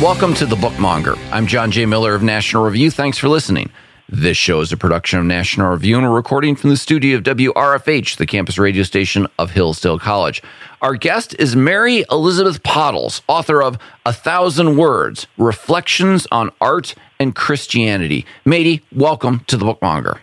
welcome to The Bookmonger. I'm John J. Miller of National Review. Thanks for listening. This show is a production of National Review and a recording from the studio of WRFH, the campus radio station of Hillsdale College. Our guest is Mary Elizabeth Podles, author of A Thousand Words Reflections on Art and Christianity. Matey, welcome to The Bookmonger.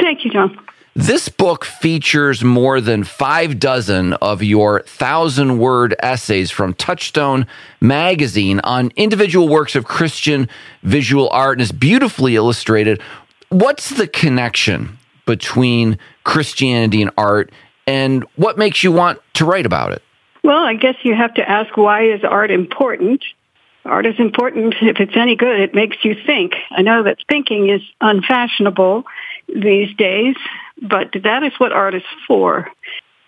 Thank you, John. This book features more than five dozen of your thousand word essays from Touchstone magazine on individual works of Christian visual art and is beautifully illustrated. What's the connection between Christianity and art, and what makes you want to write about it? Well, I guess you have to ask why is art important? Art is important if it's any good. It makes you think. I know that thinking is unfashionable these days, but that is what art is for.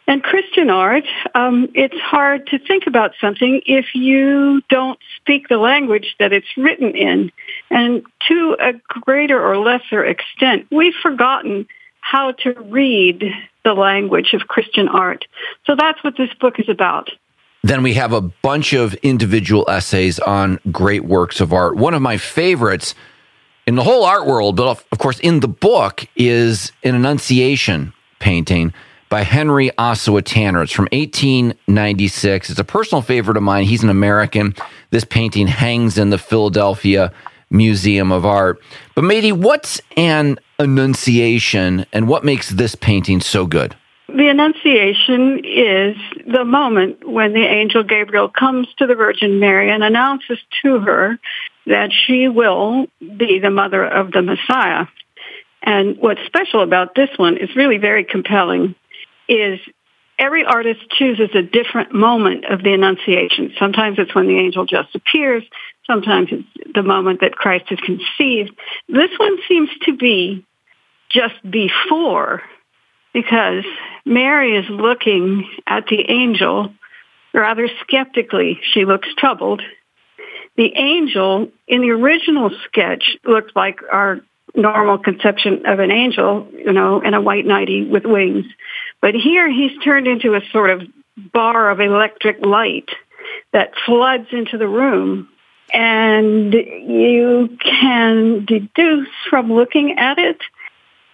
And Christian art, um, it's hard to think about something if you don't speak the language that it's written in. And to a greater or lesser extent, we've forgotten how to read the language of Christian art. So that's what this book is about. Then we have a bunch of individual essays on great works of art. One of my favorites in the whole art world, but of course in the book, is an Annunciation painting by Henry Ossawa Tanner. It's from 1896. It's a personal favorite of mine. He's an American. This painting hangs in the Philadelphia Museum of Art. But Matey, what's an Annunciation and what makes this painting so good? The Annunciation is the moment when the angel Gabriel comes to the Virgin Mary and announces to her that she will be the mother of the Messiah. And what's special about this one is really very compelling is every artist chooses a different moment of the Annunciation. Sometimes it's when the angel just appears. Sometimes it's the moment that Christ is conceived. This one seems to be just before because Mary is looking at the angel rather skeptically. She looks troubled the angel in the original sketch looked like our normal conception of an angel, you know, in a white nightie with wings. But here he's turned into a sort of bar of electric light that floods into the room. And you can deduce from looking at it,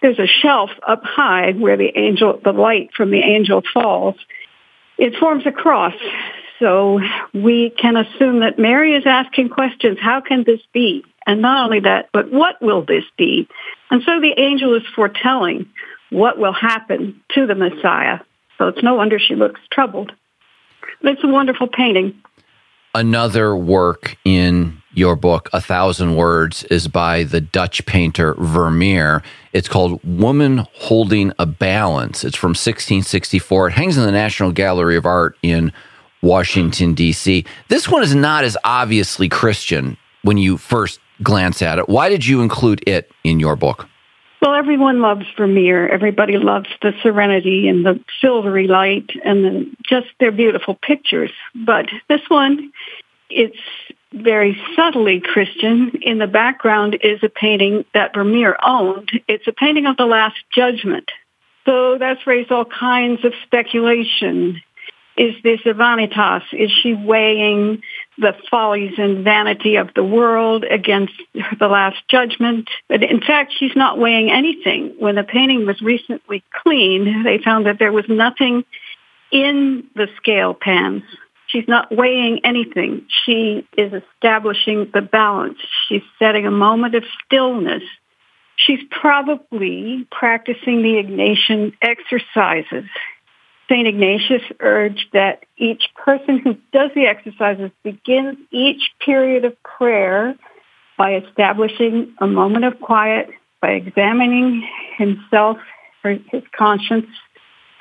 there's a shelf up high where the angel, the light from the angel falls. It forms a cross. So we can assume that Mary is asking questions. How can this be? And not only that, but what will this be? And so the angel is foretelling what will happen to the Messiah. So it's no wonder she looks troubled. It's a wonderful painting. Another work in your book, A Thousand Words, is by the Dutch painter Vermeer. It's called Woman Holding a Balance. It's from 1664. It hangs in the National Gallery of Art in Washington, D.C. This one is not as obviously Christian when you first glance at it. Why did you include it in your book? Well, everyone loves Vermeer. Everybody loves the serenity and the silvery light and the, just their beautiful pictures. But this one, it's very subtly Christian. In the background is a painting that Vermeer owned. It's a painting of the Last Judgment. So that's raised all kinds of speculation is this a vanitas? Is she weighing the follies and vanity of the world against the last judgment? But in fact, she's not weighing anything. When the painting was recently cleaned, they found that there was nothing in the scale pans. She's not weighing anything. She is establishing the balance. She's setting a moment of stillness. She's probably practicing the Ignatian exercises St. Ignatius urged that each person who does the exercises begins each period of prayer by establishing a moment of quiet, by examining himself or his conscience,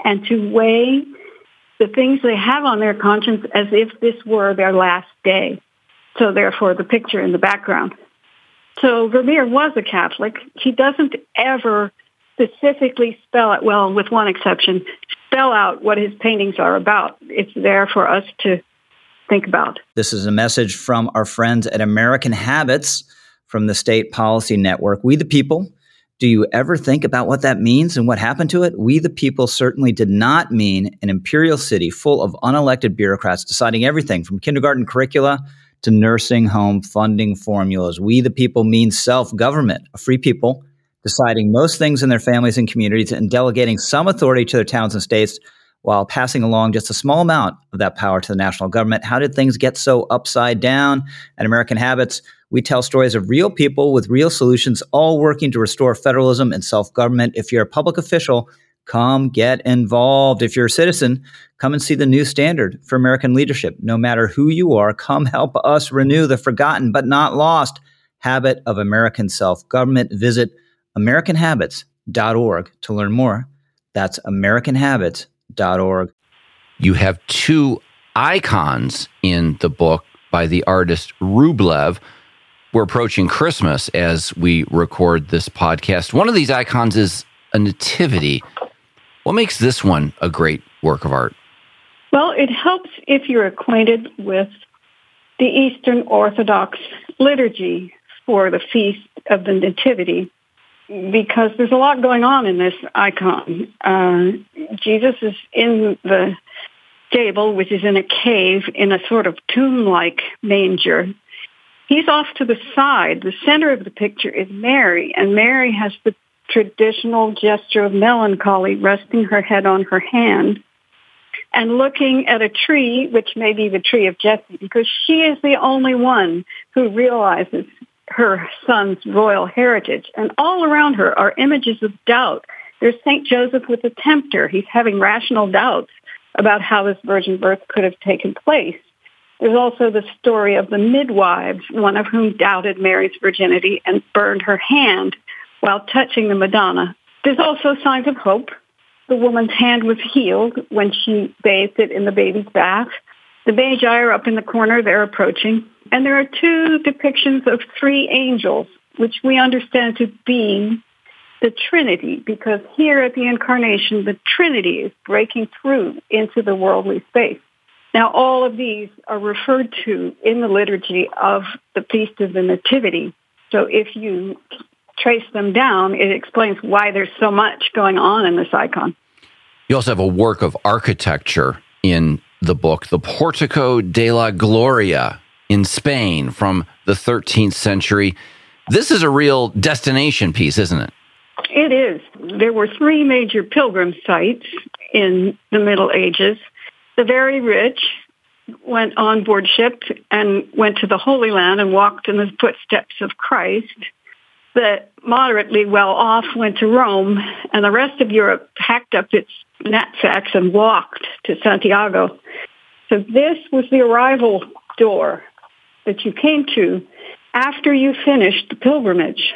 and to weigh the things they have on their conscience as if this were their last day. So therefore, the picture in the background. So Vermeer was a Catholic. He doesn't ever specifically spell it, well, with one exception, spell out what his paintings are about. It's there for us to think about. This is a message from our friends at American Habits from the State Policy Network. We the people. Do you ever think about what that means and what happened to it? We the people certainly did not mean an imperial city full of unelected bureaucrats deciding everything from kindergarten curricula to nursing home funding formulas. We, the people, mean self government, a free people deciding most things in their families and communities and delegating some authority to their towns and states while passing along just a small amount of that power to the national government. How did things get so upside down? At American Habits, we tell stories of real people with real solutions, all working to restore federalism and self government. If you're a public official, come get involved. If you're a citizen, come and see the new standard for American leadership. No matter who you are, come help us renew the forgotten but not lost habit of American self government. Visit AmericanHabits.org to learn more. That's AmericanHabits.org. You have two icons in the book by the artist Rublev. We're approaching Christmas as we record this podcast. One of these icons is a nativity. What makes this one a great work of art? Well, it helps if you're acquainted with the Eastern Orthodox liturgy for the Feast of the Nativity because there's a lot going on in this icon. Uh, Jesus is in the stable, which is in a cave in a sort of tomb-like manger. He's off to the side. The center of the picture is Mary, and Mary has the traditional gesture of melancholy, resting her head on her hand and looking at a tree, which may be the tree of Jesse, because she is the only one who realizes her son's royal heritage. And all around her are images of doubt. There's St. Joseph with the tempter. He's having rational doubts about how this virgin birth could have taken place. There's also the story of the midwives, one of whom doubted Mary's virginity and burned her hand while touching the Madonna. There's also signs of hope. The woman's hand was healed when she bathed it in the baby's bath. The Magi are up in the corner. They're approaching. And there are two depictions of three angels, which we understand to be the Trinity, because here at the Incarnation, the Trinity is breaking through into the worldly space. Now, all of these are referred to in the liturgy of the Feast of the Nativity. So if you trace them down, it explains why there's so much going on in this icon. You also have a work of architecture in the book, The Portico de la Gloria in Spain from the 13th century. This is a real destination piece, isn't it? It is. There were three major pilgrim sites in the Middle Ages. The very rich went on board ship and went to the Holy Land and walked in the footsteps of Christ the moderately well off went to Rome, and the rest of Europe packed up its knapsacks and walked to Santiago. So this was the arrival door that you came to after you finished the pilgrimage.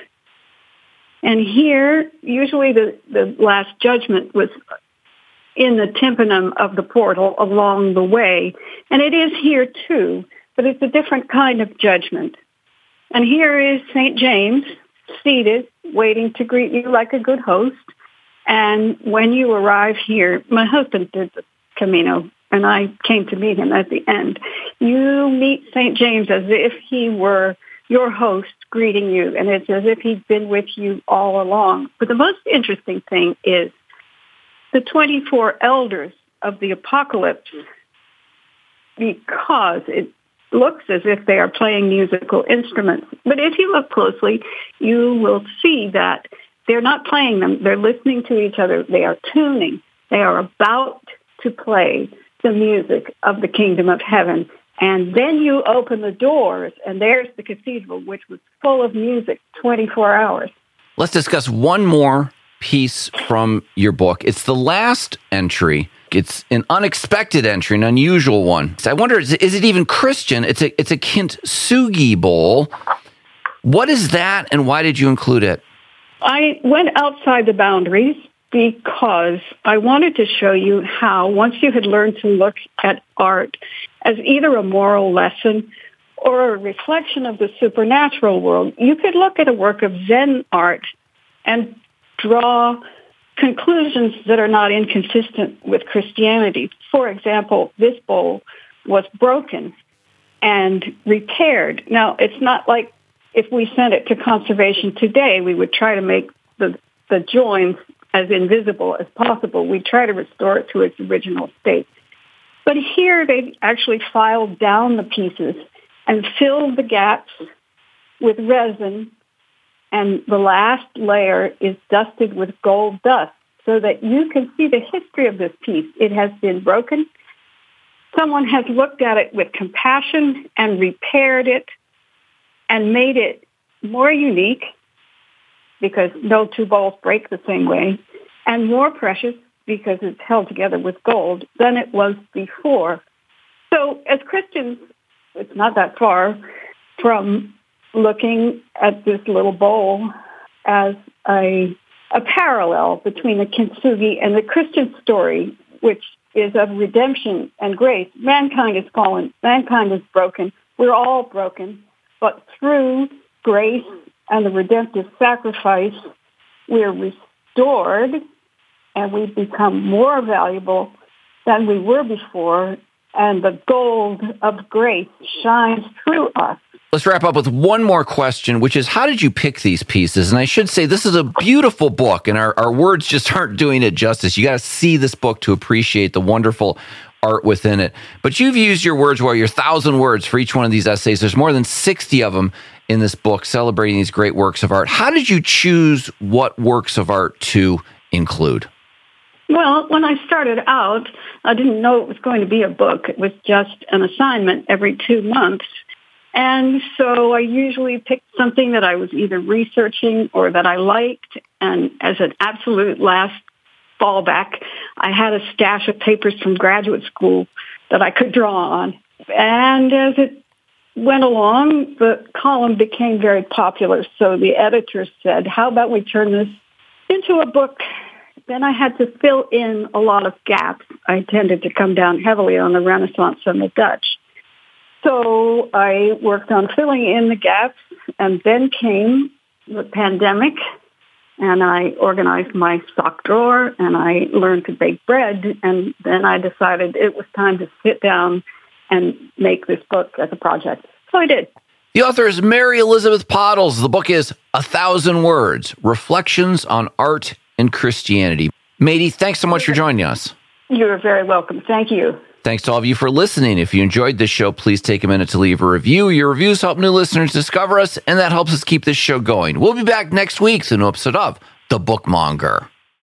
And here, usually the, the last judgment was in the tympanum of the portal along the way. And it is here too, but it's a different kind of judgment. And here is St. James, seated, waiting to greet you like a good host. And when you arrive here, my husband did the Camino, and I came to meet him at the end. You meet St. James as if he were your host greeting you, and it's as if he'd been with you all along. But the most interesting thing is the 24 elders of the apocalypse, because it looks as if they are playing musical instruments. But if you look closely, you will see that they're not playing them. They're listening to each other. They are tuning. They are about to play the music of the kingdom of heaven. And then you open the doors, and there's the cathedral, which was full of music 24 hours. Let's discuss one more piece from your book. It's the last entry it's an unexpected entry, an unusual one. I wonder, is, is it even Christian? It's a it's a kintsugi bowl. What is that, and why did you include it? I went outside the boundaries because I wanted to show you how once you had learned to look at art as either a moral lesson or a reflection of the supernatural world, you could look at a work of Zen art and draw conclusions that are not inconsistent with Christianity. For example, this bowl was broken and repaired. Now, it's not like if we sent it to conservation today, we would try to make the, the joins as invisible as possible. We try to restore it to its original state. But here they actually filed down the pieces and filled the gaps with resin. And the last layer is dusted with gold dust so that you can see the history of this piece. It has been broken. Someone has looked at it with compassion and repaired it and made it more unique because no two balls break the same way and more precious because it's held together with gold than it was before. So as Christians, it's not that far from looking at this little bowl as a, a parallel between the kintsugi and the Christian story, which is of redemption and grace. Mankind is fallen. Mankind is broken. We're all broken. But through grace and the redemptive sacrifice, we're restored and we become more valuable than we were before. And the gold of grace shines through us. Let's wrap up with one more question, which is how did you pick these pieces? And I should say, this is a beautiful book, and our, our words just aren't doing it justice. You got to see this book to appreciate the wonderful art within it. But you've used your words well, your thousand words for each one of these essays. There's more than 60 of them in this book celebrating these great works of art. How did you choose what works of art to include? Well, when I started out, I didn't know it was going to be a book. It was just an assignment every two months. And so I usually picked something that I was either researching or that I liked. And as an absolute last fallback, I had a stash of papers from graduate school that I could draw on. And as it went along, the column became very popular. So the editor said, how about we turn this into a book? Then I had to fill in a lot of gaps. I tended to come down heavily on the Renaissance and the Dutch. So I worked on filling in the gaps and then came the pandemic and I organized my sock drawer and I learned to bake bread and then I decided it was time to sit down and make this book as a project. So I did. The author is Mary Elizabeth Podles. The book is A Thousand Words Reflections on Art and Christianity. Mady, thanks so much for joining us. You're very welcome. Thank you. Thanks to all of you for listening. If you enjoyed this show, please take a minute to leave a review. Your reviews help new listeners discover us, and that helps us keep this show going. We'll be back next week with a new episode of The Bookmonger.